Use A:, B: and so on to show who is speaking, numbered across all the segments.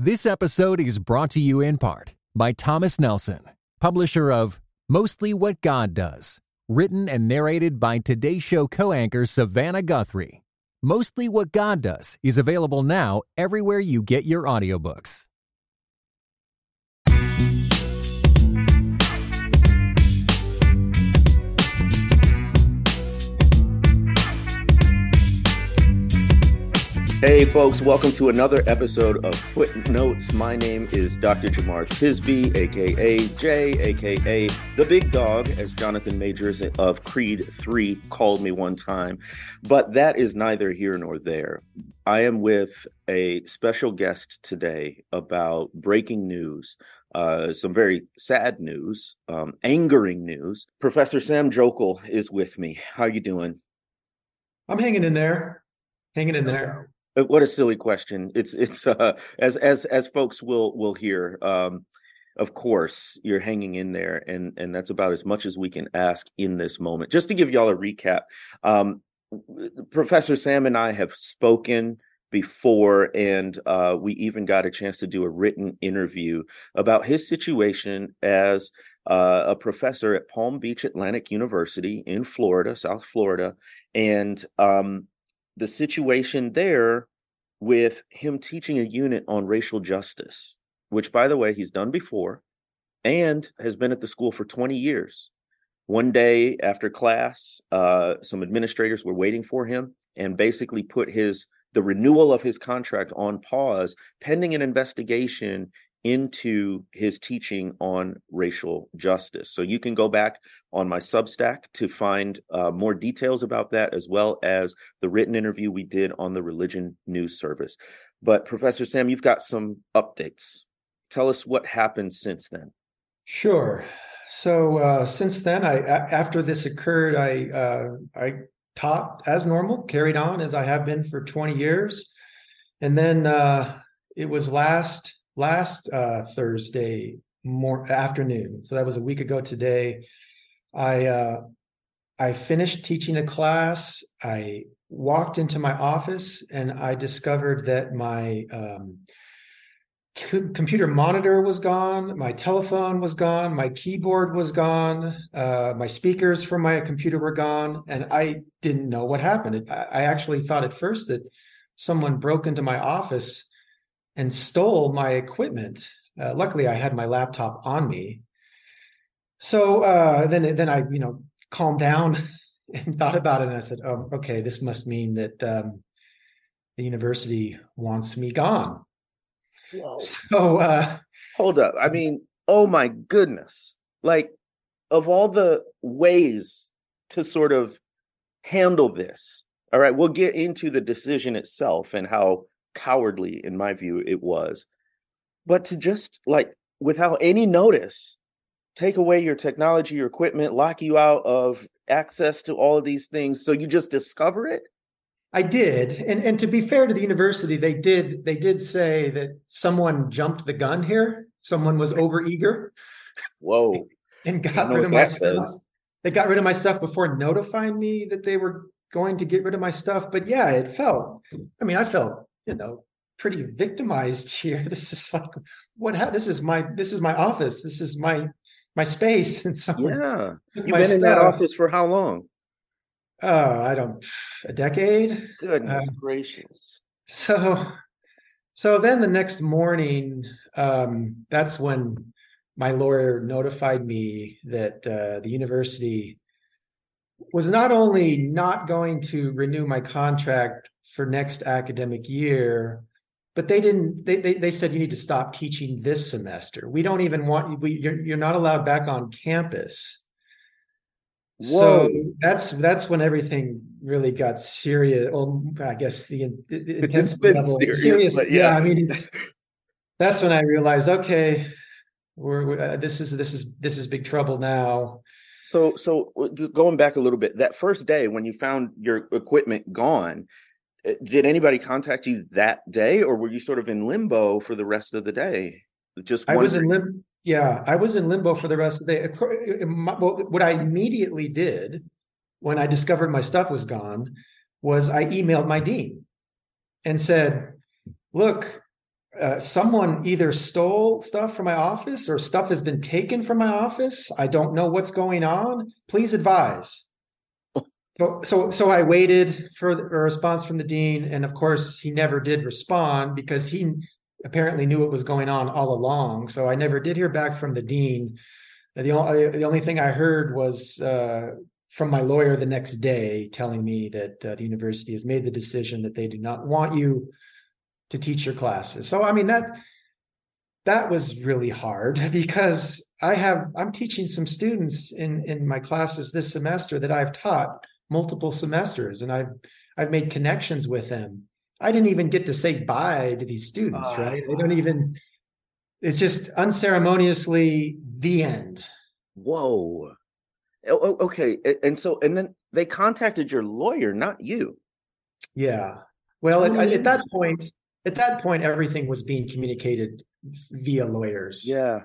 A: This episode is brought to you in part by Thomas Nelson, publisher of Mostly What God Does, written and narrated by Today Show co anchor Savannah Guthrie. Mostly What God Does is available now everywhere you get your audiobooks.
B: Hey, folks, welcome to another episode of Footnotes. My name is Dr. Jemar Tisby, aka Jay, aka The Big Dog, as Jonathan Majors of Creed 3 called me one time. But that is neither here nor there. I am with a special guest today about breaking news. Uh, some very sad news, um, angering news. Professor Sam Joeckel is with me. How are you doing?
C: I'm hanging in there, hanging in there.
B: Uh, what a silly question. It's it's uh as as as folks will will hear um of course you're hanging in there and and that's about as much as we can ask in this moment. Just to give y'all a recap um professor sam and i have spoken before and uh we even got a chance to do a written interview about his situation as uh, a professor at palm beach atlantic university in florida south florida and um the situation there with him teaching a unit on racial justice, which, by the way, he's done before and has been at the school for 20 years. One day after class, uh, some administrators were waiting for him and basically put his the renewal of his contract on pause pending an investigation into his teaching on racial justice. So you can go back on my Substack to find uh, more details about that, as well as the written interview we did on the Religion News Service. But Professor Sam, you've got some updates. Tell us what happened since then.
C: Sure. So uh, since then, I after this occurred, I uh, I taught as normal, carried on as I have been for 20 years, and then uh, it was last last uh, Thursday more afternoon. So that was a week ago today. I uh, I finished teaching a class. I walked into my office and I discovered that my um, computer monitor was gone, my telephone was gone, my keyboard was gone, uh, my speakers from my computer were gone, and I didn't know what happened. I actually thought at first that someone broke into my office and stole my equipment. Uh, luckily, I had my laptop on me. So uh, then, then I, you know, calmed down and thought about it, and I said, "Oh, okay, this must mean that um, the university wants me gone." Whoa. So, uh,
B: hold up. I mean, oh my goodness! Like, of all the ways to sort of handle this, all right, we'll get into the decision itself and how cowardly in my view it was. But to just like without any notice take away your technology your equipment lock you out of access to all of these things so you just discover it?
C: I did and and to be fair to the university they did they did say that someone jumped the gun here someone was over eager
B: whoa.
C: and got rid of my stuff. they got rid of my stuff before notifying me that they were going to get rid of my stuff but yeah it felt i mean i felt you know pretty victimized here. This is like what ha- this is my this is my office. This is my my space and so
B: yeah. You've been stuff. in that office for how long?
C: Uh i don't a decade?
B: Goodness uh, gracious.
C: so so then the next morning um that's when my lawyer notified me that uh, the university was not only not going to renew my contract for next academic year but they didn't they, they, they said you need to stop teaching this semester we don't even want we you're, you're not allowed back on campus Whoa. So that's that's when everything really got serious. Well, I guess the, the intense level serious. serious yeah. yeah. I mean, that's when I realized, okay, we're, we're uh, this is this is this is big trouble now.
B: So so going back a little bit, that first day when you found your equipment gone, did anybody contact you that day or were you sort of in limbo for the rest of the day
C: just wondering. i was in limbo yeah i was in limbo for the rest of the day well, what i immediately did when i discovered my stuff was gone was i emailed my dean and said look uh, someone either stole stuff from my office or stuff has been taken from my office. I don't know what's going on. Please advise. So, so, so I waited for a response from the dean, and of course, he never did respond because he apparently knew what was going on all along. So I never did hear back from the dean. The only the only thing I heard was uh, from my lawyer the next day, telling me that uh, the university has made the decision that they do not want you to teach your classes. So I mean that that was really hard because I have I'm teaching some students in in my classes this semester that I've taught multiple semesters and I've I've made connections with them. I didn't even get to say bye to these students, uh, right? They don't even it's just unceremoniously the end.
B: Whoa. Okay. And so and then they contacted your lawyer, not you.
C: Yeah. Well, at, at that point, at that point, everything was being communicated via lawyers.
B: Yeah.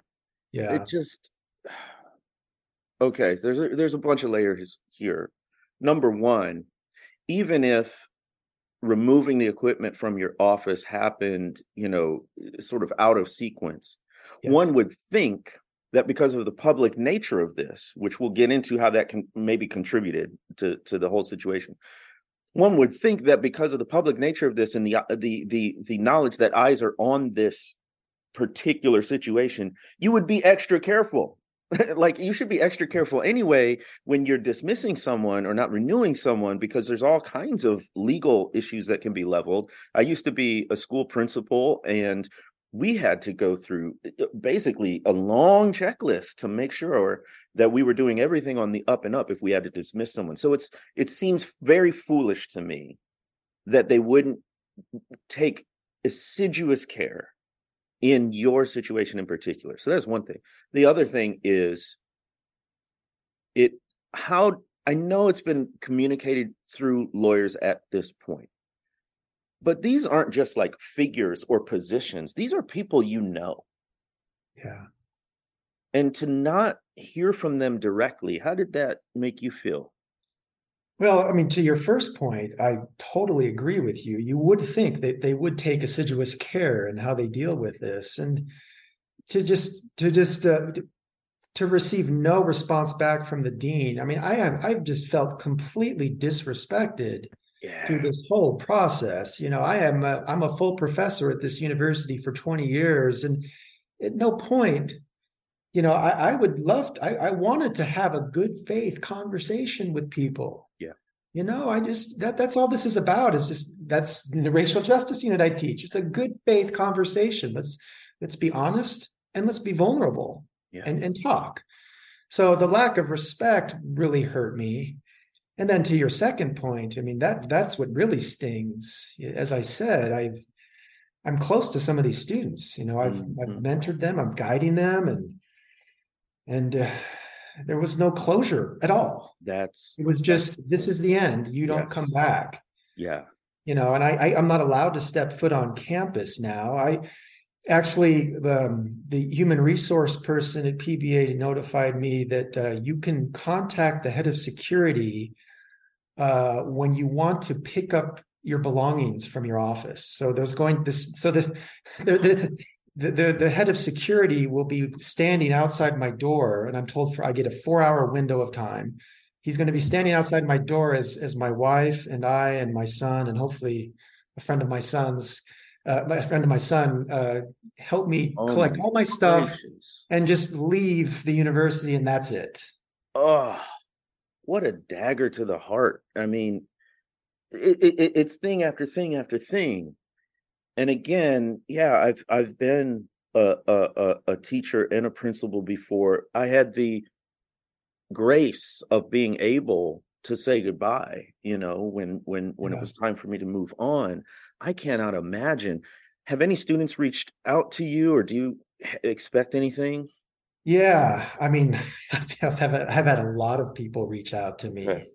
C: Yeah.
B: It just okay. So there's a, there's a bunch of layers here. Number one, even if removing the equipment from your office happened, you know, sort of out of sequence, yes. one would think that because of the public nature of this, which we'll get into how that can maybe contributed to to the whole situation, one would think that because of the public nature of this and the uh, the the the knowledge that eyes are on this particular situation, you would be extra careful. like you should be extra careful anyway when you're dismissing someone or not renewing someone because there's all kinds of legal issues that can be leveled. I used to be a school principal and we had to go through uh, basically a long checklist to make sure that we were doing everything on the up and up if we had to dismiss someone so it's it seems very foolish to me that they wouldn't take assiduous care in your situation in particular. So that's one thing. The other thing is it how i know it's been communicated through lawyers at this point but these aren't just like figures or positions. These are people you know.
C: Yeah.
B: And to not hear from them directly how did that make you feel
C: well i mean to your first point i totally agree with you you would think that they would take assiduous care in how they deal with this and to just to just uh, to receive no response back from the dean i mean i am i've just felt completely disrespected yeah. through this whole process. You know, I am a, I'm a full professor at this university for 20 years, and at no point, you know, I, I would love to, I, I wanted to have a good faith conversation with people.
B: Yeah.
C: You know, I just that that's all this is about is just that's the racial justice unit I teach. It's a good faith conversation. Let's let's be honest and let's be vulnerable
B: yeah.
C: and, and talk. So the lack of respect really hurt me and then to your second point, I mean that that's what really stings. As I said, I've I'm close to some of these students. You know, I've mm-hmm. I've mentored them, I'm guiding them, and and uh, there was no closure at all.
B: That's
C: it was just this is the end. You don't yes. come back.
B: Yeah.
C: You know, and I, I I'm not allowed to step foot on campus now. I actually um, the human resource person at PBA notified me that uh, you can contact the head of security uh, when you want to pick up your belongings from your office. So there's going this. So the the, the the the head of security will be standing outside my door, and I'm told for I get a four hour window of time. He's going to be standing outside my door as as my wife and I and my son and hopefully a friend of my son's uh, my friend of my son uh, help me oh collect all my stuff gracious. and just leave the university and that's it.
B: Oh, what a dagger to the heart. I mean, it, it, it's thing after thing after thing. And again, yeah, I've I've been a, a a teacher and a principal before. I had the grace of being able to say goodbye, you know, when when when yeah. it was time for me to move on. I cannot imagine. Have any students reached out to you or do you expect anything?
C: Yeah, I mean, I've, have had a lot of people reach out to me. Right.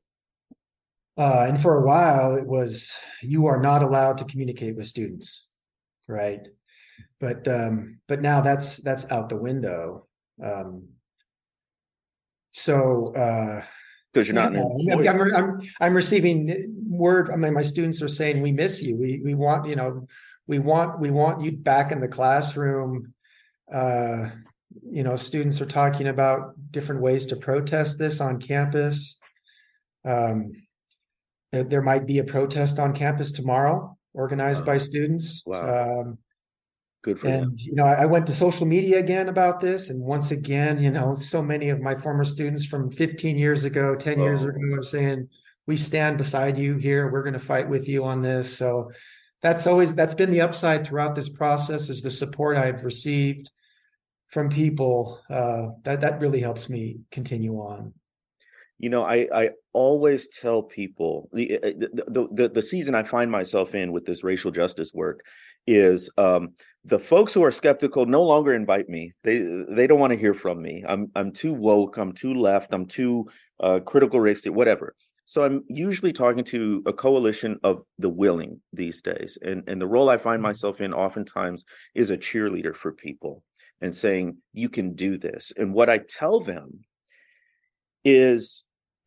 C: Uh, and for a while, it was you are not allowed to communicate with students, right? But um, but now that's that's out the window. Um, so uh,
B: because you're not.
C: Yeah, I'm, I'm, I'm, I'm receiving word. I mean, my students are saying we miss you. We we want you know we want we want you back in the classroom uh, you know students are talking about different ways to protest this on campus um, there, there might be a protest on campus tomorrow organized
B: Wow.
C: by students
B: Wow.
C: um,
B: Good for
C: and you know I, I went to social media again about this and once again you know so many of my former students from 15 years ago 10 years
B: Oh.
C: ago are saying we stand beside you here we're going to fight with you on this so that's always that's been the upside throughout this process is the support i've received from people uh, that that really helps me continue on
B: You know, I I always tell people the uh, the the, the, the season I find myself in with this racial justice work is um, the folks who are skeptical no longer invite me. They they don't want to hear from me. I'm I'm too woke. I'm too left. I'm too uh, critical race, whatever. So I'm usually talking to a coalition of the willing these days, and and the role I find myself in oftentimes is a cheerleader for people and saying you can do this. And what I tell them is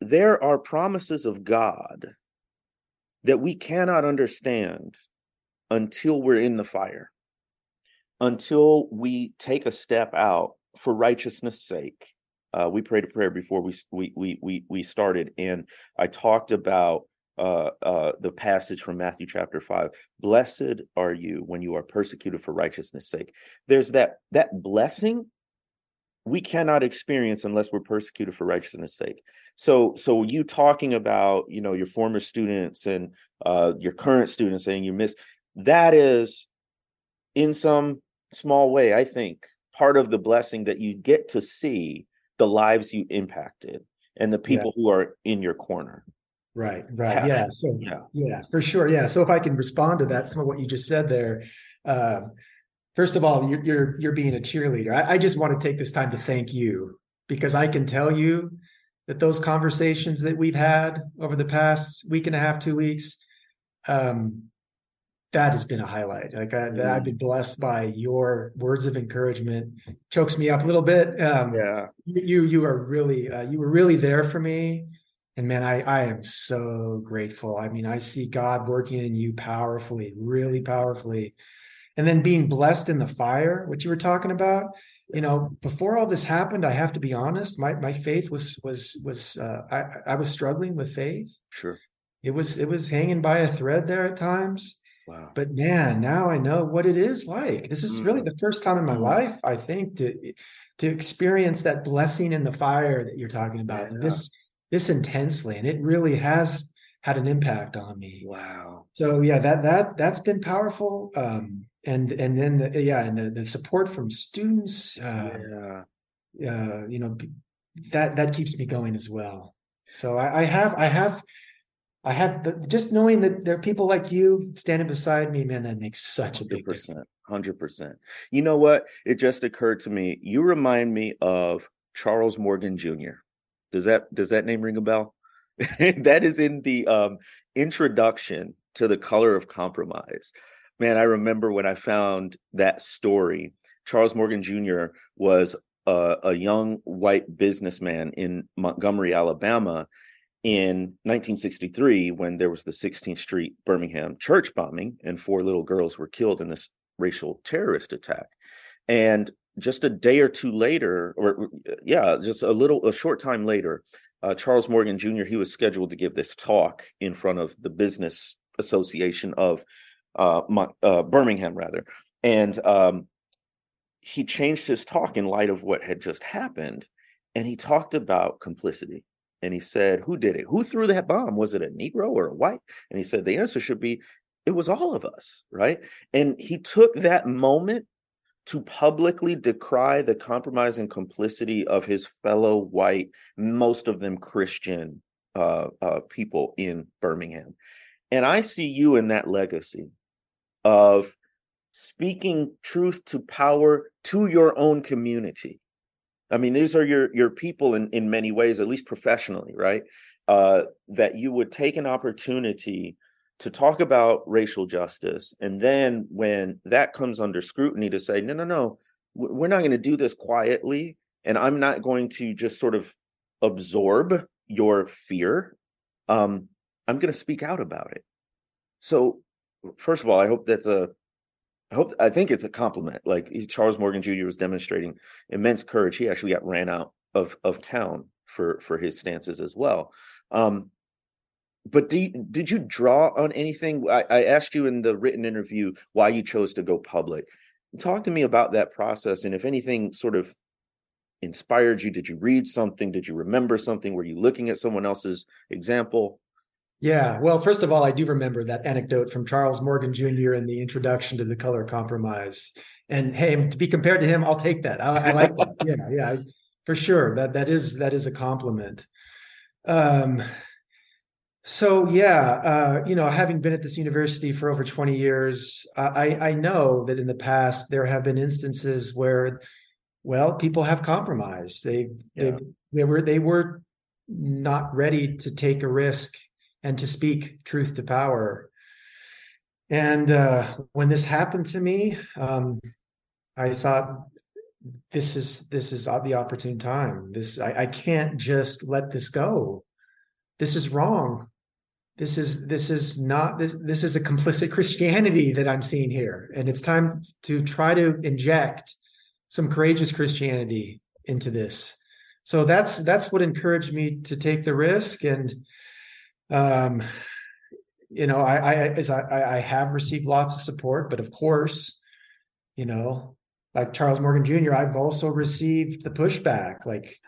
B: there are promises of God that we cannot understand until we're in the fire, until we take a step out for righteousness' sake. Uh, we prayed a prayer before we we we we started, and I talked about uh, uh, the passage from Matthew chapter five. Blessed are you when you are persecuted for righteousness' sake. There's that that blessing we cannot experience unless we're persecuted for righteousness' sake. So, so you talking about you know your former students and uh, your current students saying you miss that is in some small way, I think, part of the blessing that you get to see the lives you impacted and the people who are in your corner.
C: right right
B: Yeah.
C: yeah so
B: Yeah.
C: Yeah, for sure. Yeah. So if I can respond to that, some of what you just said there. Um, first of all, you're you're you're being a cheerleader. I, I just want to take this time to thank you because I can tell you that those conversations that we've had over the past week and a half, two weeks, um, that has been a highlight. Like I, that I've been blessed by your words of encouragement. Chokes me up a little bit. Um,
B: Yeah.
C: you you are really uh, you were really there for me and man i i am so grateful i mean i see god working in you powerfully really powerfully and then being blessed in the fire what you were talking about you know before all this happened i have to be honest my my faith was was was uh, i i was struggling with faith
B: Sure.
C: it was it was hanging by a thread there at times
B: Wow.
C: but man now i know what it is like this is really
B: Mhm.
C: the first time in my
B: Mhm.
C: life i think to to experience that blessing in the fire that you're talking about
B: Yeah.
C: this this intensely and it really has had an impact on me
B: Wow.
C: so yeah that that that's been powerful um and and then the, yeah and the, the support from students uh,
B: Yeah.
C: uh you know that that keeps me going as well so i, I have i have i have the, just knowing that there are people like you standing beside me man that makes such a big
B: percent. Hundred percent. You know what? It just occurred to me. You remind me of Charles Morgan Jr. Does that does that name ring a bell? that is in the um, introduction to the color of compromise. Man, I remember when I found that story. Charles Morgan Jr. was a, a young white businessman in Montgomery, Alabama, in 1963 when there was the 16th Street Birmingham church bombing and four little girls were killed in this racial terrorist attack. And just a day or two later, or yeah, just a little, a short time later, uh, Charles Morgan Jr. he was scheduled to give this talk in front of the Business Association of uh, uh, Birmingham, rather, and um, he changed his talk in light of what had just happened, and he talked about complicity. And he said, "Who did it? Who threw that bomb? Was it a Negro or a white?" And he said, "The answer should be, it was all of us, right?" And he took that moment to publicly decry the compromise and complicity of his fellow white, most of them Christian uh, uh, people in Birmingham. And I see you in that legacy of speaking truth to power to your own community. I mean, these are your your people in in many ways, at least professionally, right? Uh, that you would take an opportunity to talk about racial justice, and then when that comes under scrutiny, to say, no, no, no, we're not going to do this quietly, and I'm not going to just sort of absorb your fear. Um, I'm going to speak out about it. So, first of all, I hope that's a I hope I think it's a compliment. Like Charles Morgan Jr. was demonstrating immense courage. He actually got ran out of of town for for his stances as well. Um, but do you, did you draw on anything? I, I asked you in the written interview why you chose to go public. Talk to me about that process, and if anything sort of inspired you. Did you read something? Did you remember something? Were you looking at someone else's example?
C: Yeah. Well, first of all, I do remember that anecdote from Charles Morgan Jr. in the introduction to the color compromise. And hey, to be compared to him, I'll take that. I, I like that. Yeah, yeah, for sure. That that is that is a compliment. Um, so yeah, uh, you know, having been at this university for over 20 years, I, I know that in the past there have been instances where, well, people have compromised. They yeah. they they were they were not ready to take a risk and to speak truth to power. And uh, when this happened to me, um, I thought this is this is the opportune time. This I, I can't just let this go. This is wrong. This is this is not this this is a complicit Christianity that I'm seeing here, and it's time to try to inject some courageous Christianity into this. So that's that's what encouraged me to take the risk and um, you know, I, I as I, I have received lots of support, but of course, you know, like Charles Morgan Jr., I've also received the pushback, like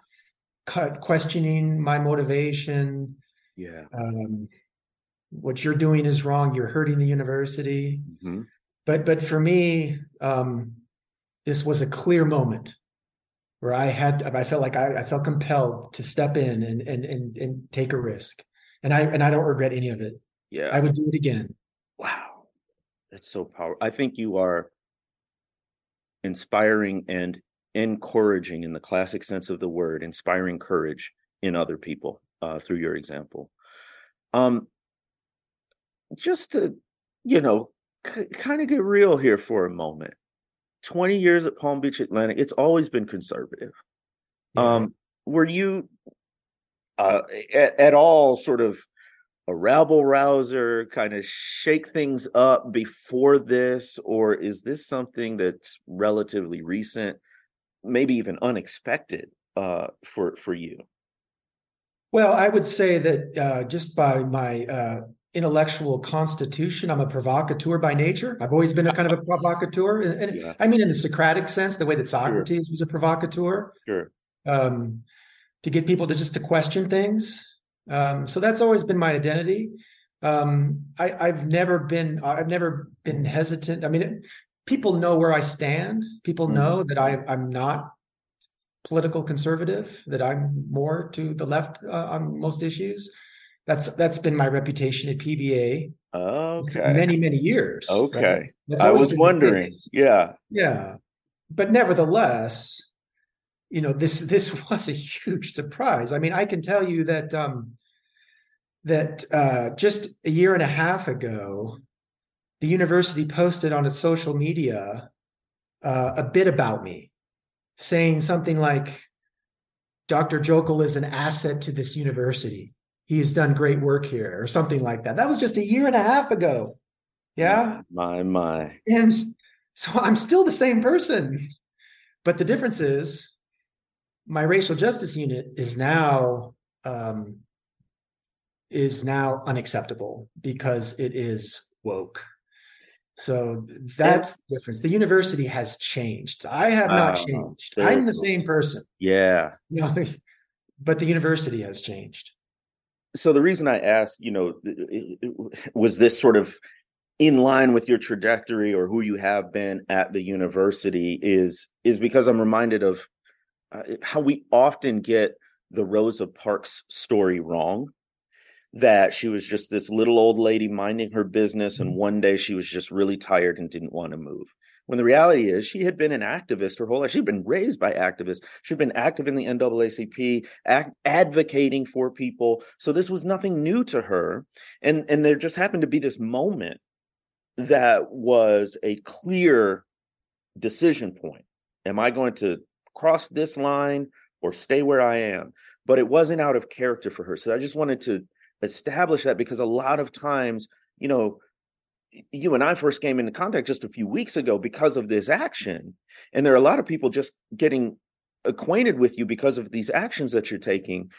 C: cut questioning my motivation.
B: Yeah.
C: Um, what you're doing is wrong. You're hurting the university. Mm-hmm. But but for me, um, this was a clear moment where I had I felt like I, I felt compelled to step in and and and and take a risk and I and I don't regret any of it.
B: Yeah,
C: I would do it again.
B: Wow, that's so powerful. I think you are inspiring and encouraging, in the classic sense of the word, inspiring courage in other people uh, through your example. Um, just to you know, c- kind of get real here for a moment. 20 years at Palm Beach Atlantic, it's always been conservative. Um, were you uh, at, at all sort of a rabble rouser, kind of shake things up before this, or is this something that's relatively recent, maybe even unexpected uh, for for you?
C: Well, I would say that uh, just by my uh, intellectual constitution, I'm a provocateur by nature. I've always been a kind of a provocateur, and, and yeah. I mean in the Socratic sense, the way that Socrates sure. was a provocateur.
B: Sure.
C: Um, to get people to just to question things. Um, so that's always been my identity. Um, I, have never been I've never been hesitant. I mean, it, people know where I stand. People mm-hmm. know that I, I'm not political conservative. That I'm more to the left uh, on most issues. That's that's been my reputation at PBA.
B: Okay.
C: Many many years.
B: Okay. Right? I was wondering. Yeah.
C: Yeah. But nevertheless, you know this this was a huge surprise i mean i can tell you that um that uh just a year and a half ago the university posted on its social media uh, a bit about me saying something like dr Joeckel is an asset to this university he's done great work here or something like that that was just a year and a half ago yeah
B: my my
C: and so i'm still the same person but the difference is my racial justice unit is now um, is now unacceptable because it is woke. So that's the difference. The university has changed. I have not uh, changed. I'm the same person.
B: Yeah.
C: You know, but the university has changed.
B: So the reason I asked, you know, was this sort of in line with your trajectory or who you have been at the university is is because I'm reminded of uh, how we often get the Rosa Parks story wrong. That she was just this little old lady minding her business, and mm-hmm. one day she was just really tired and didn't want to move. When the reality is, she had been an activist her whole life. She'd been raised by activists. She'd been active in the NAACP, act, advocating for people. So this was nothing new to her. And and there just happened to be this moment that was a clear decision point. Am I going to cross this line or stay where I am. But it wasn't out of character for her. So I just wanted to establish that because a lot of times, you know, you and I first came into contact just a few weeks ago because of this action. And there are a lot of people just getting acquainted with you because of these actions that you're taking.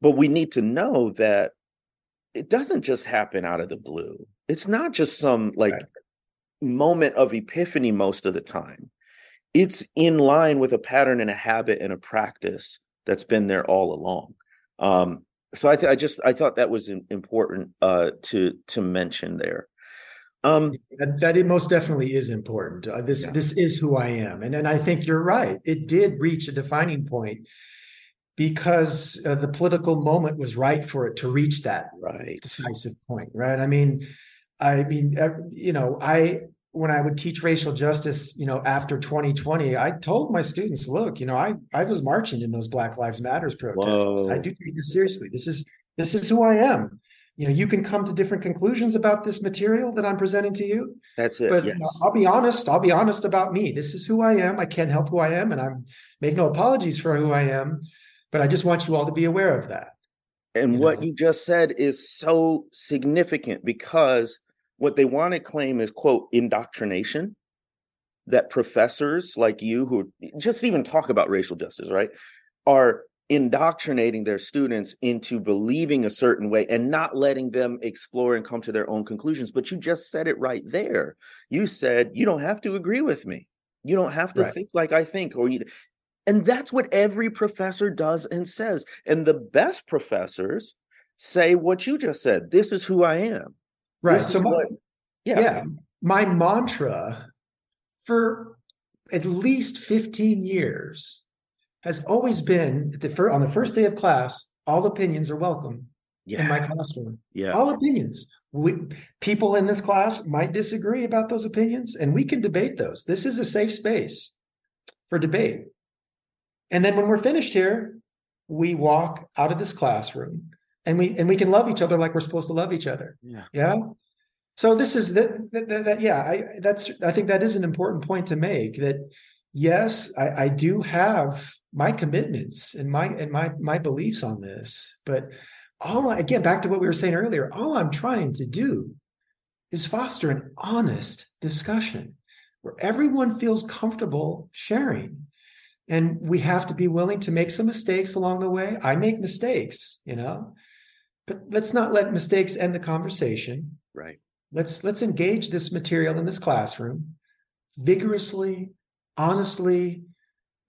B: But we need to know that it doesn't just happen out of the blue. It's not just some like right. moment of epiphany most of the time. It's in line with a pattern and a habit and a practice that's been there all along. Um, so I, th- I just I thought that was important uh, to to mention there.
C: Um, that, that, it most definitely is important. Uh, this yeah. this is who I am, and and I think you're right. It did reach a defining point because uh, the political moment was right for it to reach that
B: right
C: decisive point. Right. I mean, I mean, you know, I when I would teach racial justice, you know, after 2020, I told my students, look, you know, I I was marching in those Black Lives Matters protests. Whoa. I do take this seriously. This is this is who I am you know you can come to different conclusions about this material that i'm presenting to you
B: that's it
C: but
B: yes.
C: you know, i'll be honest i'll be honest about me this is who i am i can't help who i am and i'm make no apologies for who i am but i just want you all to be aware of that
B: and you what know? you just said is so significant because what they want to claim is quote indoctrination that professors like you who just even talk about racial justice right are indoctrinating their students into believing a certain way and not letting them explore and come to their own conclusions. But you just said it right there. You said, you don't have to agree with me. You don't have to right. think like I think, or you. And that's what every professor does and says. And the best professors say what you just said. This is who I am.
C: Right. so, my, what, yeah. yeah, my mantra for at least 15 years has always been the fir- on the first day of class, all opinions are welcome yeah. in my classroom.
B: Yeah.
C: All opinions. We, people in this class might disagree about those opinions, and we can debate those. This is a safe space for debate. And then when we're finished here, we walk out of this classroom and we and we can love each other like we're supposed to love each other.
B: Yeah.
C: Yeah. So this is that, that, that, that yeah, I that's I think that is an important point to make that yes, I, I do have my commitments and my and my my beliefs on this, but all again back to what we were saying earlier, all I'm trying to do is foster an honest discussion where everyone feels comfortable sharing. And we have to be willing to make some mistakes along the way. I make mistakes, you know, but let's not let mistakes end the conversation.
B: Right.
C: Let's let's engage this material in this classroom vigorously honestly,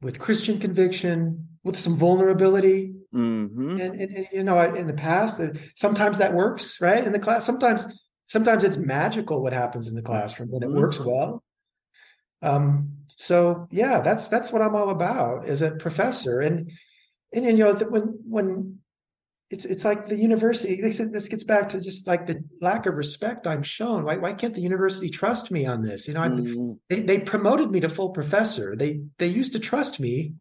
C: with Christian conviction, with some vulnerability.
B: Mm-hmm.
C: And, and, and, you know, in the past, uh, sometimes that works, right? In the class, sometimes sometimes it's magical what happens in the classroom and it mm-hmm. works well. Um, so yeah, that's that's what I'm all about as a professor. And and, and you know, when when it's it's like the university. They said this gets back to just like the lack of respect I'm shown. Why why can't the university trust me on this? You know, mm. they they promoted me to full professor. They they used to trust me,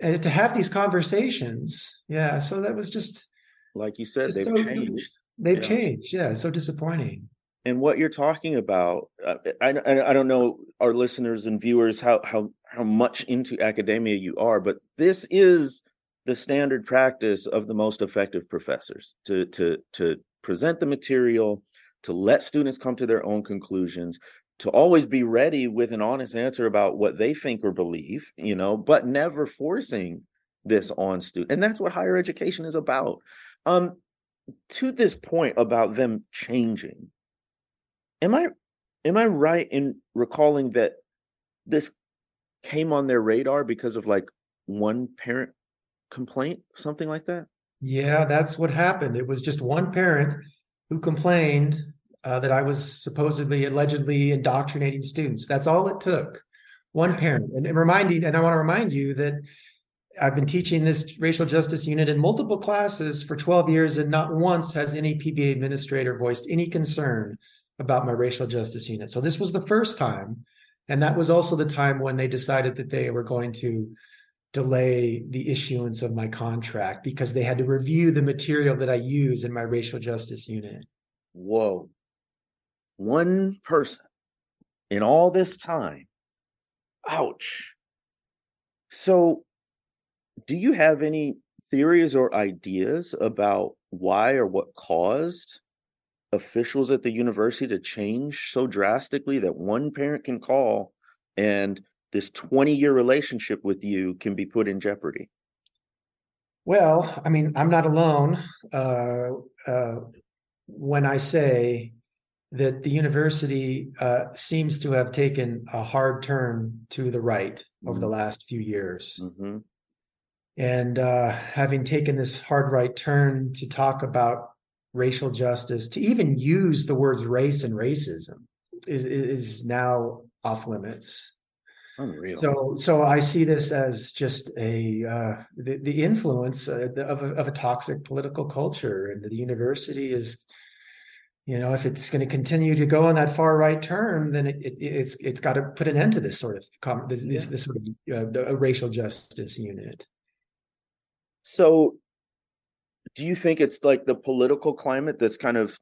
C: and to have these conversations. Yeah, so that was just
B: like you said. They've so, changed.
C: They've yeah. changed. Yeah, it's so disappointing.
B: And what you're talking about, uh, I, I I don't know our listeners and viewers how how how much into academia you are, but this is the standard practice of the most effective professors to to to present the material to let students come to their own conclusions to always be ready with an honest answer about what they think or believe you know but never forcing this on students and that's what higher education is about. Um to this point about them changing am i am i right in recalling that this came on their radar because of like one parent complaint, something like that?
C: Yeah, that's what happened. It was just one parent who complained uh, that I was supposedly, allegedly indoctrinating students. That's all it took. One parent. And, and reminding, and I want to remind you that I've been teaching this racial justice unit in multiple classes for 12 years, and not once has any PBA administrator voiced any concern about my racial justice unit. So this was the first time. And that was also the time when they decided that they were going to delay the issuance of my contract because they had to review the material that I use in my racial justice unit.
B: Whoa. One person in all this time. Ouch. So, do you have any theories or ideas about why or what caused officials at the university to change so drastically that one parent can call and this 20 year relationship with you can be put in jeopardy?
C: Well, I mean, I'm not alone uh, uh, when I say that the university uh, seems to have taken a hard turn to the right mm-hmm. over the mm-hmm. last few years. Mm-hmm. And uh, having taken this hard right turn to talk about racial justice, to even use the words race and racism is, is now off limits.
B: Unreal.
C: So, so I see this as just a uh, the, the influence uh, of, a, of a toxic political culture, and the university is, you know, if it's going to continue to go on that far right turn, then it, it, it's it's got to put an end to this sort of this this, this sort of uh, racial justice unit.
B: So, do you think it's like the political climate that's kind of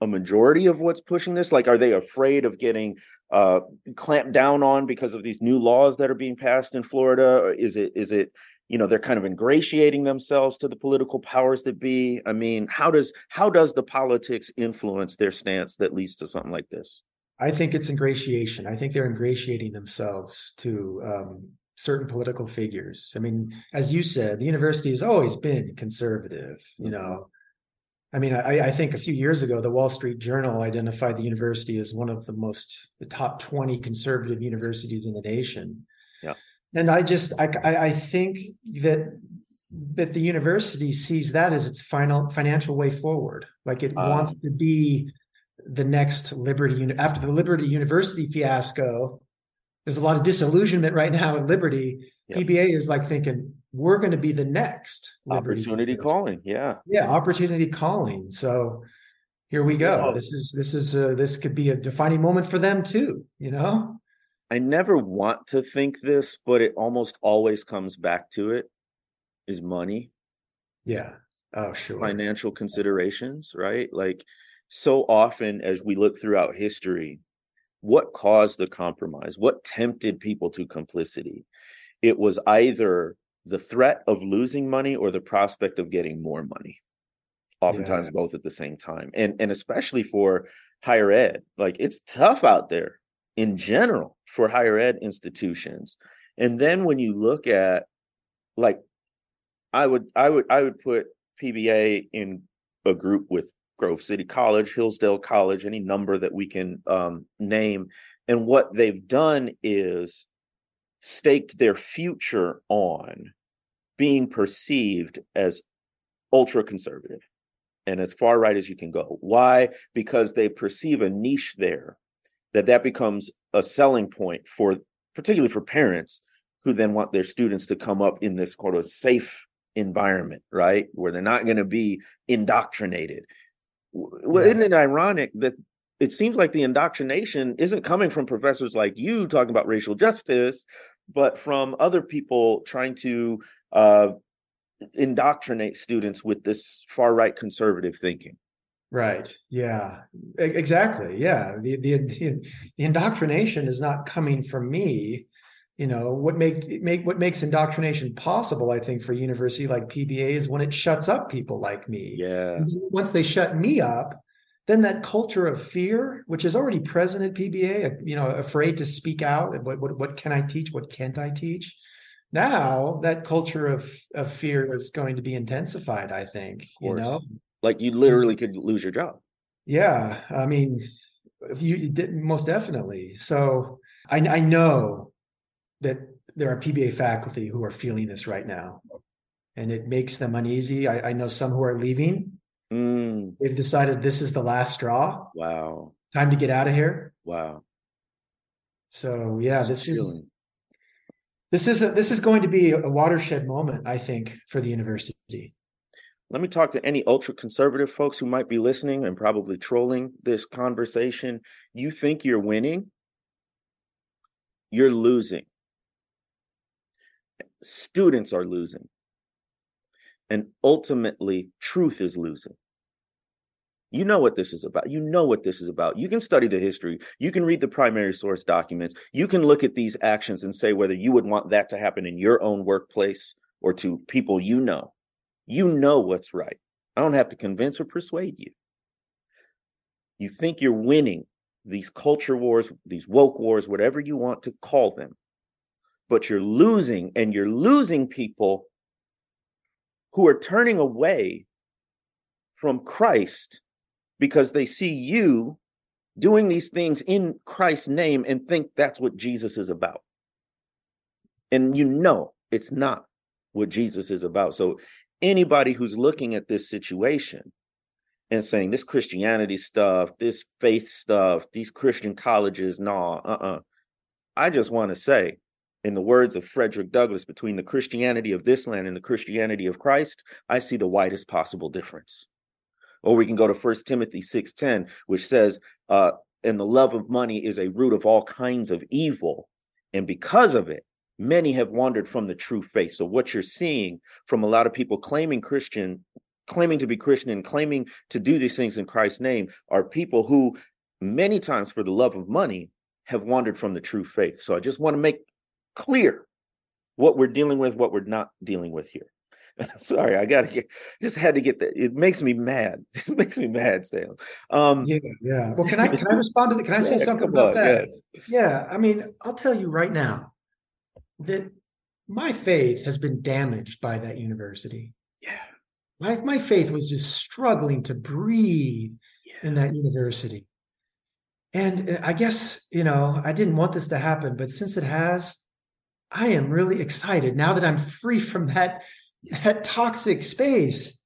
B: a majority of what's pushing this? Like, are they afraid of getting uh, clamped down on because of these new laws that are being passed in Florida? Or is it is it you know they're kind of ingratiating themselves to the political powers that be? I mean, how does how does the politics influence their stance that leads to something like this?
C: I think it's ingratiation. I think they're ingratiating themselves to um, certain political figures. I mean, as you said, the university has always been conservative. You mm-hmm. know, I mean, I, I, think a few years ago, the Wall Street Journal identified the university as one of the most the top 20 conservative universities in the nation.
B: Yeah.
C: And I just I, I think that that the university sees that as its final financial way forward. Like it uh. wants to be the next Liberty after the Liberty University fiasco. There's a lot of disillusionment right now in Liberty. Yep. PBA is like thinking, we're going to be the next
B: opportunity calling. Yeah.
C: Yeah. Opportunity calling. So here we go. This is, this is, a, this could be a defining moment for them too, you know?
B: I never want to think this, but it almost always comes back to it is money.
C: Yeah. Oh, sure.
B: Financial considerations, right? Like so often as we look throughout history, what caused the compromise? What tempted people to complicity? It was either the threat of losing money or the prospect of getting more money oftentimes yeah. both at the same time and and especially for higher ed like it's tough out there in general for higher ed institutions and then when you look at like i would i would i would put pba in a group with grove city college hillsdale college any number that we can um, name and what they've done is staked their future on being perceived as ultra conservative and as far right as you can go. Why? Because they perceive a niche there that that becomes a selling point for particularly for parents who then want their students to come up in this sort of safe environment, right? Where they're not going to be indoctrinated. Well, yeah. isn't it ironic that it seems like the indoctrination isn't coming from professors like you talking about racial justice, but from other people trying to uh, indoctrinate students with this far right conservative thinking.
C: Right. Yeah. Exactly. Yeah. The, the, the the indoctrination is not coming from me. You know what make make what makes indoctrination possible. I think for university like PBA is when it shuts up people like me.
B: Yeah.
C: Once they shut me up, then that culture of fear, which is already present at PBA, uh, you know, afraid to speak out. What, what, what can I teach? What can't I teach? Now that culture of, of fear is going to be intensified, I think, you know,
B: like you hmm. literally could lose your job.
C: Yeah. I mean, if you did most definitely. So I, I know that there are PBA faculty who are feeling this right now and it makes them uneasy. I, I know some who are leaving
B: Mm.
C: They've decided this is the last straw.
B: Wow.
C: Time to get out of here.
B: Wow.
C: So yeah, this is this is a, this is going to be a watershed moment, I think, for the university.
B: Let me talk to any ultra conservative folks who might be listening and probably trolling this conversation. You think you're winning? You're losing. Students are losing. And ultimately, truth is losing. You know what this is about. You know what this is about. You can study the history. You can read the primary source documents. You can look at these actions and say whether you would want that to happen in your own workplace or to people you know. You know what's right. I don't have to convince or persuade you. You think you're winning these culture wars, these woke wars, whatever you want to call them, but you're losing, and you're losing people who are turning away from Christ because they see you doing these things in Christ's name and think that's what Jesus is about. And you know it's not what Jesus is about. So anybody who's looking at this situation and saying this Christianity stuff, this faith stuff, these Christian colleges, nah, uh-uh. I just want to say, in the words of Frederick Douglass, between the Christianity of this land and the Christianity of Christ, I see the widest possible difference. Or we can go to First Timothy 6:10, which says, uh, and the love of money is a root of all kinds of evil. And because of it, many have wandered from the true faith. So what you're seeing from a lot of people claiming Christian, claiming to be Christian and claiming to do these things in Christ's name are people who many times for the love of money have wandered from the true faith. So I just want to make clear what we're dealing with, what we're not dealing with here. Sorry, I gotta get just had to get that. It makes me mad. It makes me mad, Sam.
C: Um yeah, yeah. Well, can I can I respond to that? Can I say yeah, something about on, that? Yes. Yeah, I mean, I'll tell you right now that my faith has been damaged by that university.
B: Yeah.
C: My my faith was just struggling to breathe yeah. in that university. And I guess, you know, I didn't want this to happen, but since it has, I am really excited now that I'm free from that that toxic space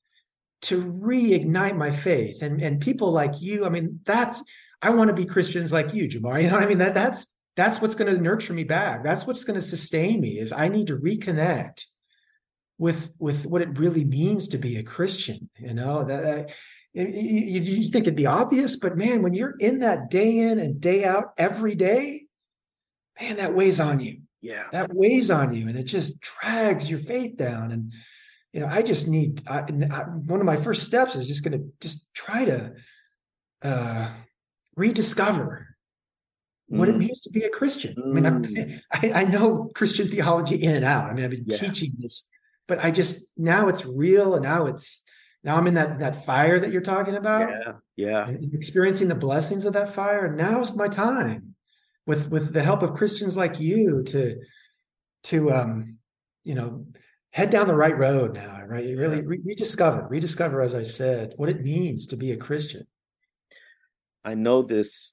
C: to reignite my faith. And and people like you, I mean, that's I want to be Christians like you, Jemar. You know what I mean? That that's that's what's going to nurture me back. That's what's going to sustain me is I need to reconnect with with what it really means to be a Christian. You know, that you, you think it'd be obvious, but man, when you're in that day in and day out every day, man, that weighs on you
B: yeah
C: that weighs on you and it just drags your faith down and you know i just need I, I, one of my first steps is just going to just try to uh rediscover mm. what it mm. means to be a christian mm. i mean mm. I, I, know christian theology in and out i mean i've been yeah. teaching this but i just now it's real and now it's now i'm in that that fire that you're talking about
B: yeah yeah
C: experiencing the blessings of that fire now's my time with with the help of Christians like you to to um you know head down the right road now right? You really re- rediscover rediscover as i said what it means to be a christian.
B: I know this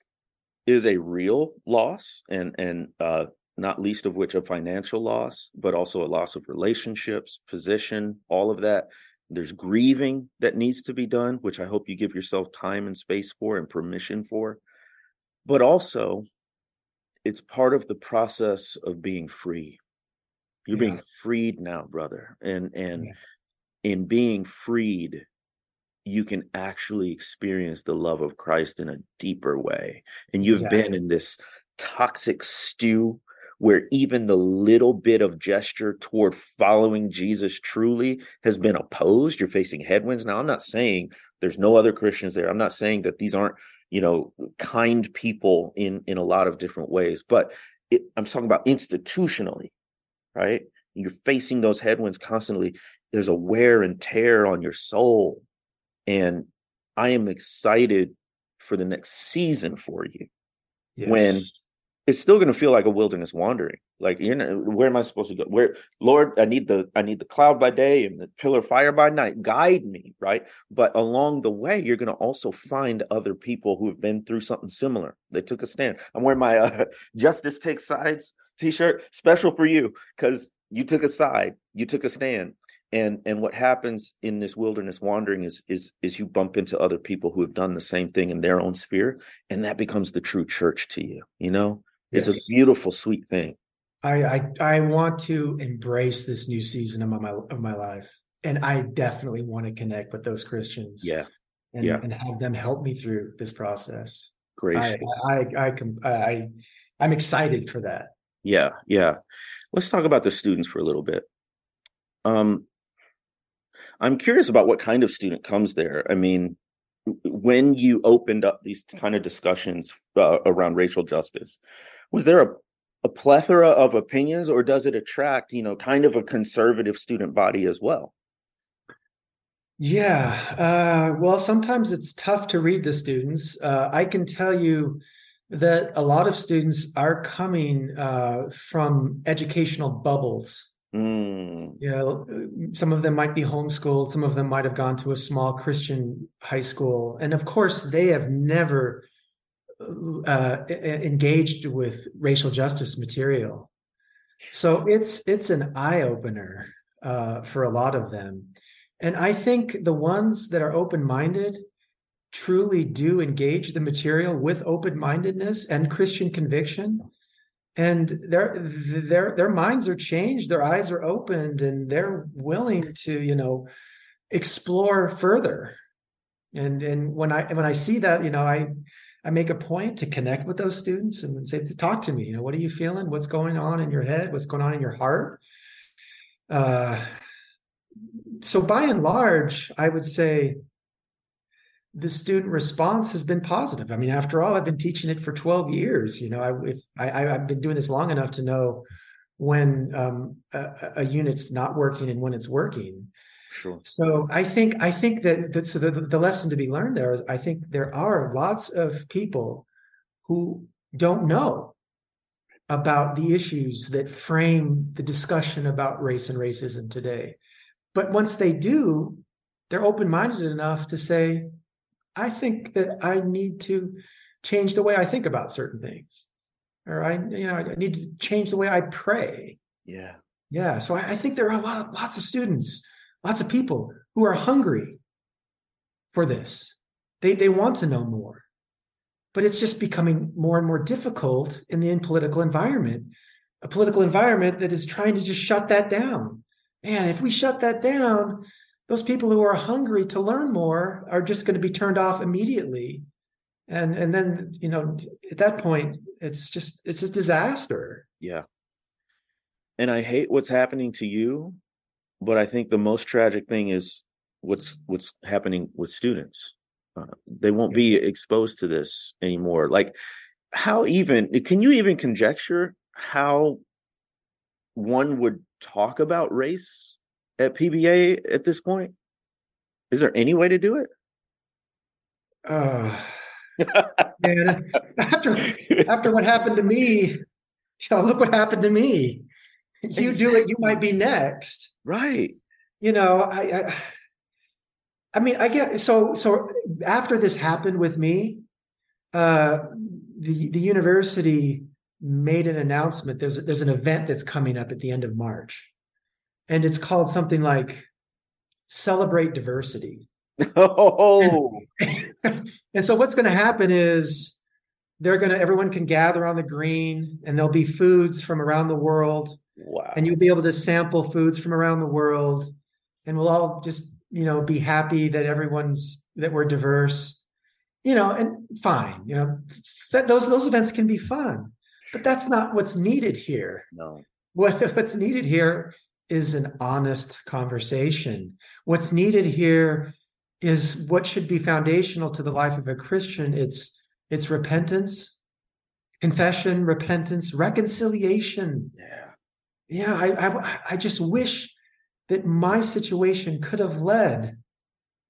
B: is a real loss and and uh not least of which a financial loss but also a loss of relationships position all of that. There's grieving that needs to be done which i hope you give yourself time and space for and permission for. But also it's part of the process of being free you're yeah. being freed now brother and and yeah. in being freed you can actually experience the love of christ in a deeper way and you've been in this toxic stew where even the little bit of gesture toward following Jesus truly has been opposed. You're facing headwinds. Now, I'm not saying there's no other Christians there. I'm not saying that these aren't you know kind people in in a lot of different ways but it, i'm talking about institutionally right you're facing those headwinds constantly there's a wear and tear on your soul and i am excited for the next season for you yes. when it's still going to feel like a wilderness wandering. Like you're where am I supposed to go? Where Lord, I need the I need the cloud by day and the pillar fire by night. Guide me, right? But along the way, you're going to also find other people who have been through something similar. They took a stand. I'm wearing my uh, Justice Takes Sides t-shirt, special for you because you took a side, you took a stand, and and what happens in this wilderness wandering is is is you bump into other people who have done the same thing in their own sphere, and that becomes the true church to you. You know it's a beautiful, sweet thing.
C: I, I I want to embrace this new season of my of my life, and I definitely want to connect with those Christians.
B: Yeah,
C: and
B: yeah.
C: and have them help me through this process.
B: Great.
C: I I I, I, I I'm excited for that.
B: Yeah, yeah. Let's talk about the students for a little bit. Um, I'm curious about what kind of student comes there. I mean, when you opened up these kind of discussions uh, around racial justice, was there a, a plethora of opinions or does it attract, you know, kind of a conservative student body as well?
C: Yeah. Uh, well, sometimes it's tough to read the students. Uh, I can tell you that a lot of students are coming uh, from educational bubbles.
B: Mm.
C: You know, some of them might be homeschooled, some of them might have gone to a small Christian high school. And of course, they have never uh, engaged with racial justice material. So it's it's an eye opener uh, for a lot of them. And I think the ones that are open minded truly do engage the material with open mindedness and Christian conviction. And their their their minds are changed, their eyes are opened, and they're willing to, you know, explore further. And and when I when I see that, you know, I I make a point to connect with those students and say, talk to me. You know, what are you feeling? What's going on in your head? What's going on in your heart? Uh, so by and large, I would say the student response has been positive. I mean, after all, I've been teaching it for 12 years. You know, I, if, I, have been doing this long enough to know when um, a, a, unit's not working and when it's working.
B: Sure.
C: So I think I think that, that so the, the lesson to be learned there is I think there are lots of people who don't know about the issues that frame the discussion about race and racism today. But once they do, they're open minded enough to say, I think that I need to change the way I think about certain things, or I, you know, I need to change the way I pray.
B: Yeah,
C: yeah. So I, I think there are a lot of lots of students, lots of people who are hungry for this. They they want to know more, but it's just becoming more and more difficult in the political environment, a political environment that is trying to just shut that down man, if we shut that down, those people who are hungry to learn more are just going to be turned off immediately. And and then, you know, at that point, it's just it's a disaster.
B: Yeah. And I hate what's happening to you, but I think the most tragic thing is what's what's happening with students. Uh, they won't be exposed to this anymore. Like how even can you even conjecture how one would talk about race at PBA at this point? Is there any way to do it?
C: Uh, man, after after what happened to me, you know, look what happened to me. You do it, you might be next.
B: Right.
C: You know, I, I I mean, I get so so after this happened with me, uh the the university made an announcement. There's there's an event that's coming up at the end of March, and it's called something like "Celebrate Diversity."
B: Oh,
C: and, and so what's going to happen is they're going to everyone can gather on the green, and there'll be foods from around the world.
B: Wow!
C: And you'll be able to sample foods from around the world, and we'll all just you know be happy that everyone's that we're diverse you know and fine you know that those those events can be fun but that's not what's needed here.
B: No.
C: What, what's needed here is an honest conversation. What's needed here is what should be foundational to the life of a Christian. It's it's repentance, confession, repentance, reconciliation.
B: Yeah.
C: Yeah, I, I I just wish that my situation could have led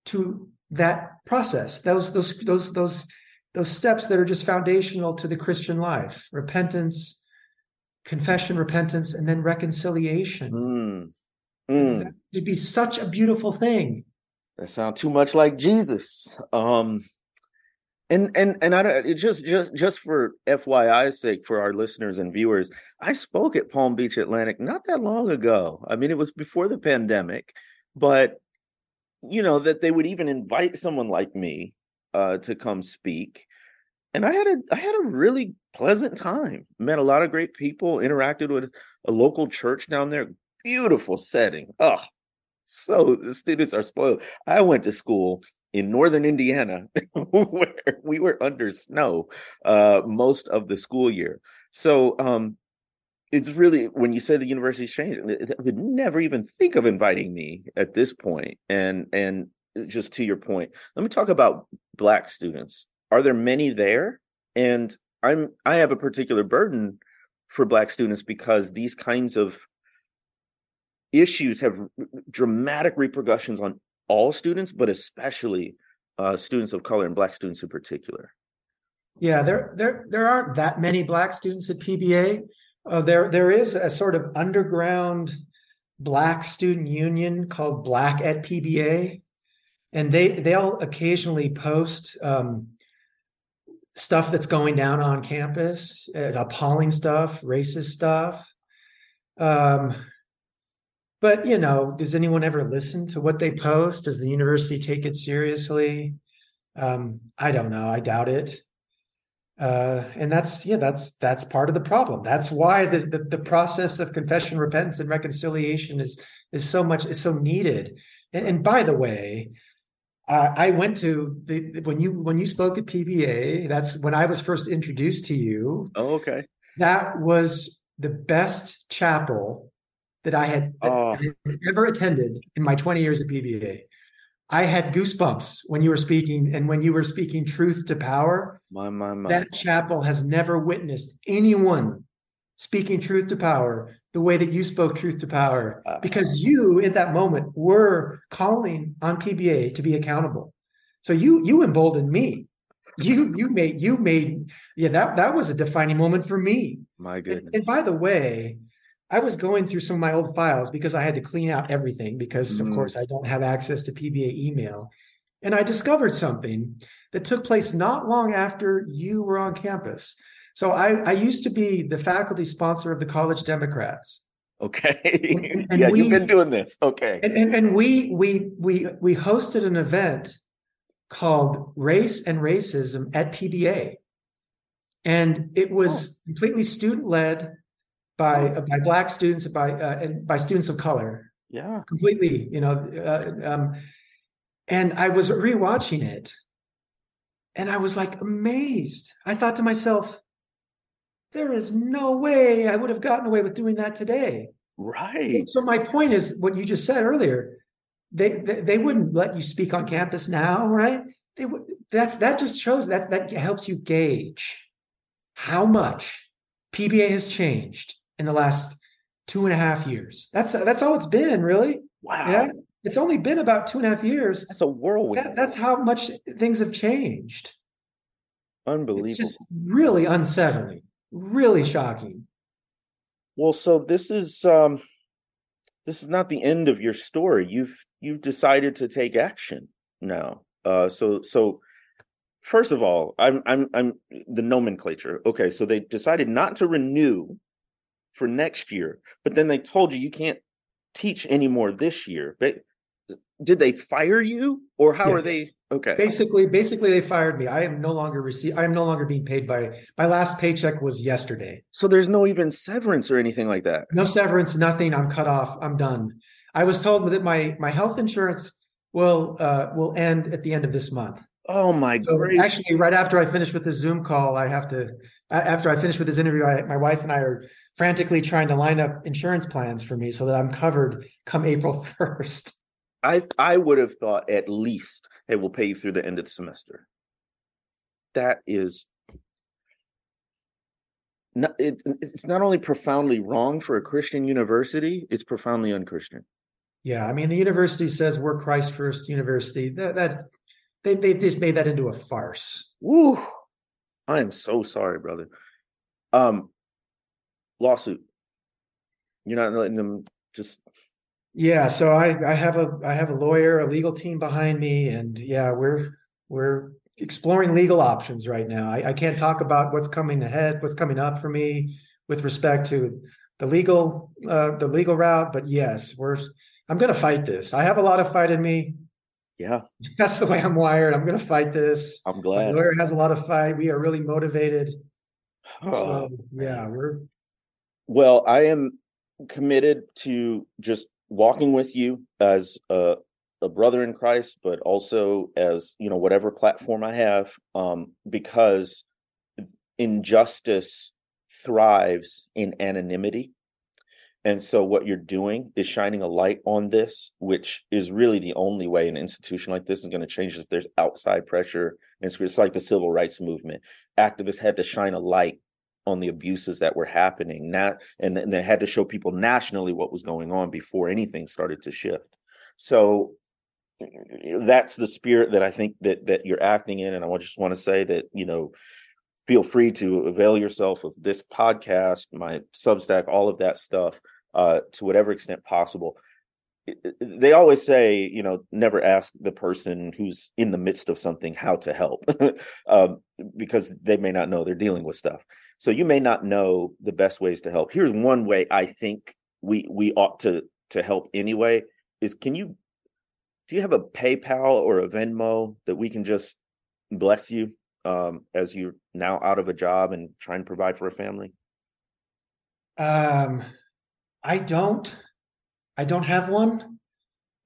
C: to that process. Those those those those those steps that are just foundational to the Christian life repentance, confession, repentance, and then reconciliation.
B: Mm. Mm.
C: That would be such a beautiful thing.
B: That sounds too much like Jesus. Um, and and and I don't. Just just just for FYI's sake, for our listeners and viewers, I spoke at Palm Beach Atlantic not that long ago. I mean, it was before the pandemic, but you know that they would even invite someone like me uh, to come speak, and I had a I had a really pleasant time. Met a lot of great people. Interacted with a local church down there. Beautiful setting. Oh, so the students are spoiled. I went to school in northern Indiana where we were under snow uh, most of the school year. So um, it's really when you say the university's changed, I would never even think of inviting me at this point. And and just to your point, let me talk about black students. Are there many there? And I'm I have a particular burden for black students because these kinds of issues have dramatic repercussions on all students, but especially uh, students of color and Black students in particular?
C: Yeah, there there there aren't that many Black students at PBA. Uh, there there is a sort of underground Black student union called Black at PBA, and they they'll occasionally post um, stuff that's going down on campus, uh, appalling stuff, racist stuff. Um, but you know, does anyone ever listen to what they post? Does the university take it seriously? Um, I don't know. I doubt it. Uh, and that's yeah, that's that's part of the problem. That's why the, the, the process of confession, repentance, and reconciliation is is so much is so needed. And, and by the way, uh, I went to the when you when you spoke at PBA. That's when I was first introduced to you.
B: Oh, okay.
C: That was the best chapel that I had,
B: Oh.
C: ever attended in my 20 years at PBA. I had goosebumps when you were speaking, and when you were speaking truth to power.
B: My my my.
C: That chapel has never witnessed anyone speaking truth to power the way that you spoke truth to power,
B: Uh,
C: because you, in that moment, were calling on PBA to be accountable. So you you emboldened me. You you made you made yeah that that was a defining moment for me.
B: my
C: And,
B: goodness.
C: and by the way, I was going through some of my old files because I had to clean out everything because, of
B: Mhm.
C: course, I don't have access to PBA email. And I discovered something that took place not long after you were on campus. So I, I used to be the faculty sponsor of the College Democrats.
B: okay.
C: and- and
B: yeah,
C: we-
B: you've been doing this. Okay.
C: And, and, and we we we we hosted an event called Race and Racism at PBA. And it was completely student led by by black students by uh, and by students of color.
B: Yeah.
C: completely you know uh, um, and i was rewatching it and i was like amazed. I thought to myself there is no way i would have gotten away with doing that today.
B: Right.
C: so my point is what you just said earlier they they, they wouldn't let you speak on campus now right? They would that's that just shows that's that helps you gauge how much pba has changed in the last two and a half years that's that's all it's been really
B: Wow.
C: yeah it's only been about two and a half years
B: That's a whirlwind.
C: that, that's how much things have changed it's
B: Unbelievable.
C: just really unsettling really shocking
B: Well, so this is um this is not the end of your story. You've you've decided to take action now. Uh so so first of all, I'm I'm I'm the nomenclature. Okay, so they decided not to renew for next year, but then they told you you can't teach anymore this year. But did they fire you or how
C: Yeah.
B: are they okay.
C: basically basically they fired me i am no longer receive i am no longer being paid by my last paycheck was yesterday
B: So there's no even severance or anything like that.
C: no severance nothing i'm cut off i'm done i was told that my my health insurance will uh will end at the end of this month
B: Oh my
C: so
B: gracious.
C: actually right after i finish with this zoom call i have to after i finish with this interview I, my wife and i are frantically trying to line up insurance plans for me so that i'm covered come april 1st
B: I I would have thought at least it will pay you through the end of the semester. That is not it, it's not only profoundly wrong for a Christian university, it's profoundly unchristian.
C: yeah i mean the university says we're christ first university that that they, they've just made that into a farce
B: Woo! I am so sorry, brother. Um lawsuit. You're not letting them just
C: Yeah, so I I have a I have a lawyer, a legal team behind me, and yeah, we're we're exploring legal options right now. I, I can't talk about what's coming ahead, what's coming up for me with respect to the legal uh the legal route, but yes, we're I'm gonna fight this. I have a lot of fight in me.
B: yeah,
C: That's the way I'm wired. I'm gonna fight this.
B: I'm
C: My
B: glad.
C: lawyer has a lot of fight. We are really motivated.
B: Oh,
C: So yeah, we're
B: Well, I am committed to just walking with you as a, a brother in Christ, but also as you know whatever platform I have, um, because injustice thrives in anonymity. And so, what you're doing is shining a light on this, which is really the only way an institution like this is going to change. If there's outside pressure, and it's, it's like the civil rights movement, activists had to shine a light on the abuses that were happening now and, and they had to show people nationally what was going on before anything started to shift so that's the spirit that I think that that you're acting in, and I just want to say that you know, feel free to avail yourself of this podcast, my Substack, all of that stuff, uh, to whatever extent possible. They always say, you know, never ask the person who's in the midst of something how to help, um, because they may not know they're dealing with stuff. So you may not know the best ways to help. Here's one way I think we we ought to to help anyway. Is can you do you have a PayPal or a Venmo that we can just bless you um, as you're now out of a job and trying to provide for a family?
C: Um, I don't. I don't have one.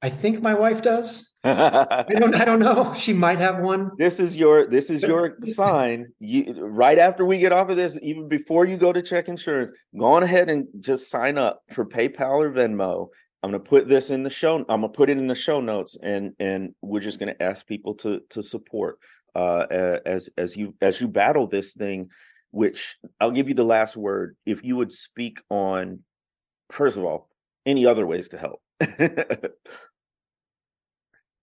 C: I think my wife does. I don't. I don't know. She might have one.
B: This is your. This is your sign. You right after we get off of this, even before you go to check insurance, go on ahead and just sign up for PayPal or Venmo, I'm gonna put this in the show. I'm gonna put it in the show notes, and and we're just gonna ask people to to support uh, as as you as you battle this thing. Which I'll give you the last word. If you would speak on, first of all, any other ways to help.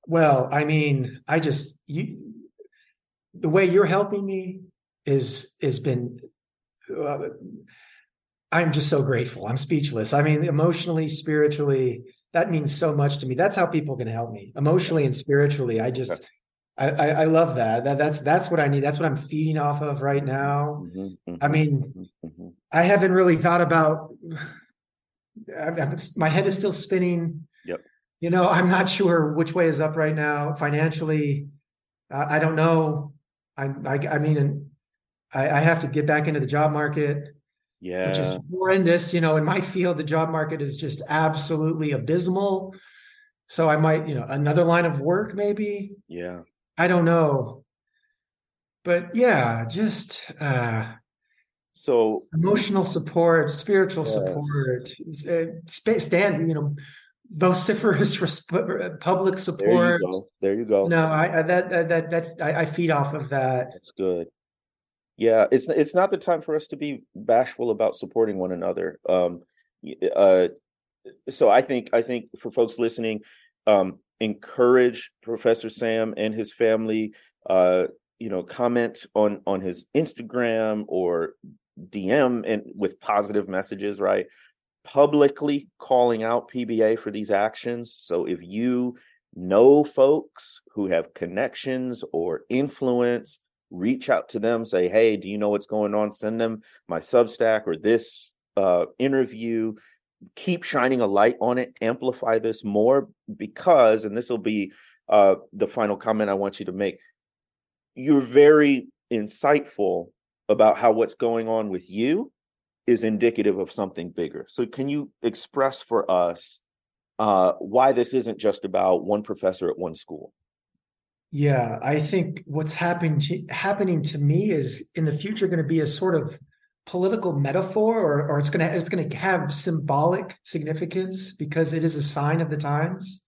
C: well, I mean, I just you the way you're helping me is has been. Uh, I'm just so grateful. I'm speechless. I mean, emotionally, spiritually, that means so much to me. That's how people can help me emotionally and spiritually. I just, I, I, I love that. That that's that's what I need. That's what I'm feeding off of right now. Mm-hmm, mm-hmm, I mean, mm-hmm, mm-hmm. I haven't really thought about. I, I, my head is still spinning.
B: Yep.
C: You know, I'm not sure which way is up right now financially. I don't know. I, I, I mean, I, I have to get back into the job market
B: yeah
C: which is horrendous you know in my field the job market is just absolutely abysmal so i might you know another line of work maybe
B: yeah
C: i don't know but yeah just uh
B: so
C: emotional support spiritual yes. support uh, stand you know vociferous public support
B: there you go, there you go.
C: no i, I that that that, that I, I feed off of that
B: that's good yeah, it's it's not the time for us to be bashful about supporting one another. Um, uh, so I think I think for folks listening, um, encourage Professor Sam and his family. Uh, you know, comment on on his Instagram or DM and with positive messages, right? Publicly calling out PBA for these actions. So if you know folks who have connections or influence reach out to them, say, hey, do you know what's going on? Send them my Substack or this uh, interview. Keep shining a light on it, amplify this more because, and this will be uh, the final comment I want you to make. You're very insightful about how what's going on with you is indicative of something bigger. So, can you express for us uh, why this isn't just about one professor at one school?
C: Yeah, I think what's happening to, happening to me is in the future going to be a sort of political metaphor, or or it's going to it's going to have symbolic significance because it is a sign of the times.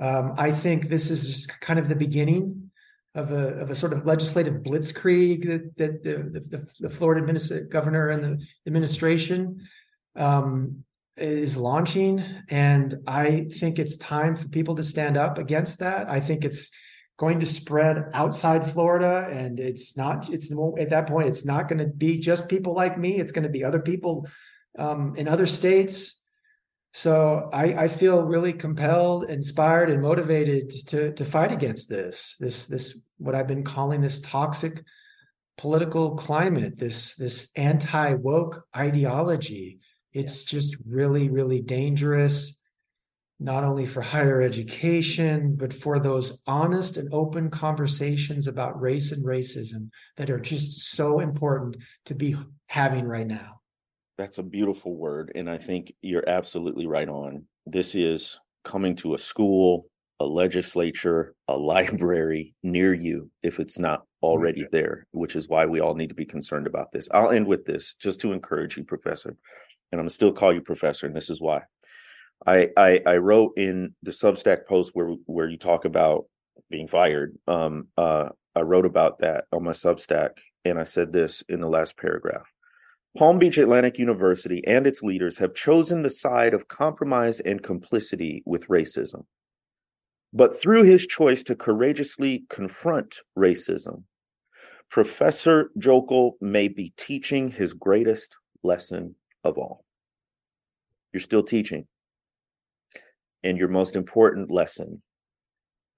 C: Um, I think this is just kind of the beginning of a of a sort of legislative blitzkrieg that that the the, the Florida governor and the administration um, is launching, and I think it's time for people to stand up against that. I think it's going to spread outside Florida. And it's not, it's at that point, it's not going to be just people like me. It's going to be other people um, in other states. So I, I feel really compelled, inspired, and motivated to to fight against this, this, this what I've been calling this toxic political climate, this this anti woke ideology. It's just really, really dangerous not only for higher education, but for those honest and open conversations about race and racism that are just so important to be having right now.
B: That's a beautiful word. And I think you're absolutely right on. This is coming to a school, a legislature, a library near you, if it's not already there, which is why we all need to be concerned about this. I'll end with this just to encourage you, Professor. And I'm to still call you Professor, and this is why. I, I I wrote in the Substack post where where you talk about being fired. Um, uh, I wrote about that on my Substack, and I said this in the last paragraph. Palm Beach Atlantic University and its leaders have chosen the side of compromise and complicity with racism. But through his choice to courageously confront racism, Professor Joeckel may be teaching his greatest lesson of all. You're still teaching. And your most important lesson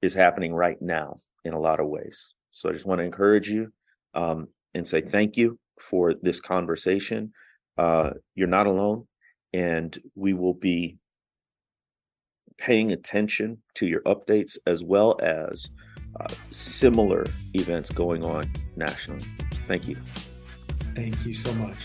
B: is happening right now in a lot of ways. So I just want to encourage you um, and say thank you for this conversation. Uh, you're not alone, and we will be paying attention to your updates as well as uh, similar events going on nationally. Thank you.
C: Thank you so much.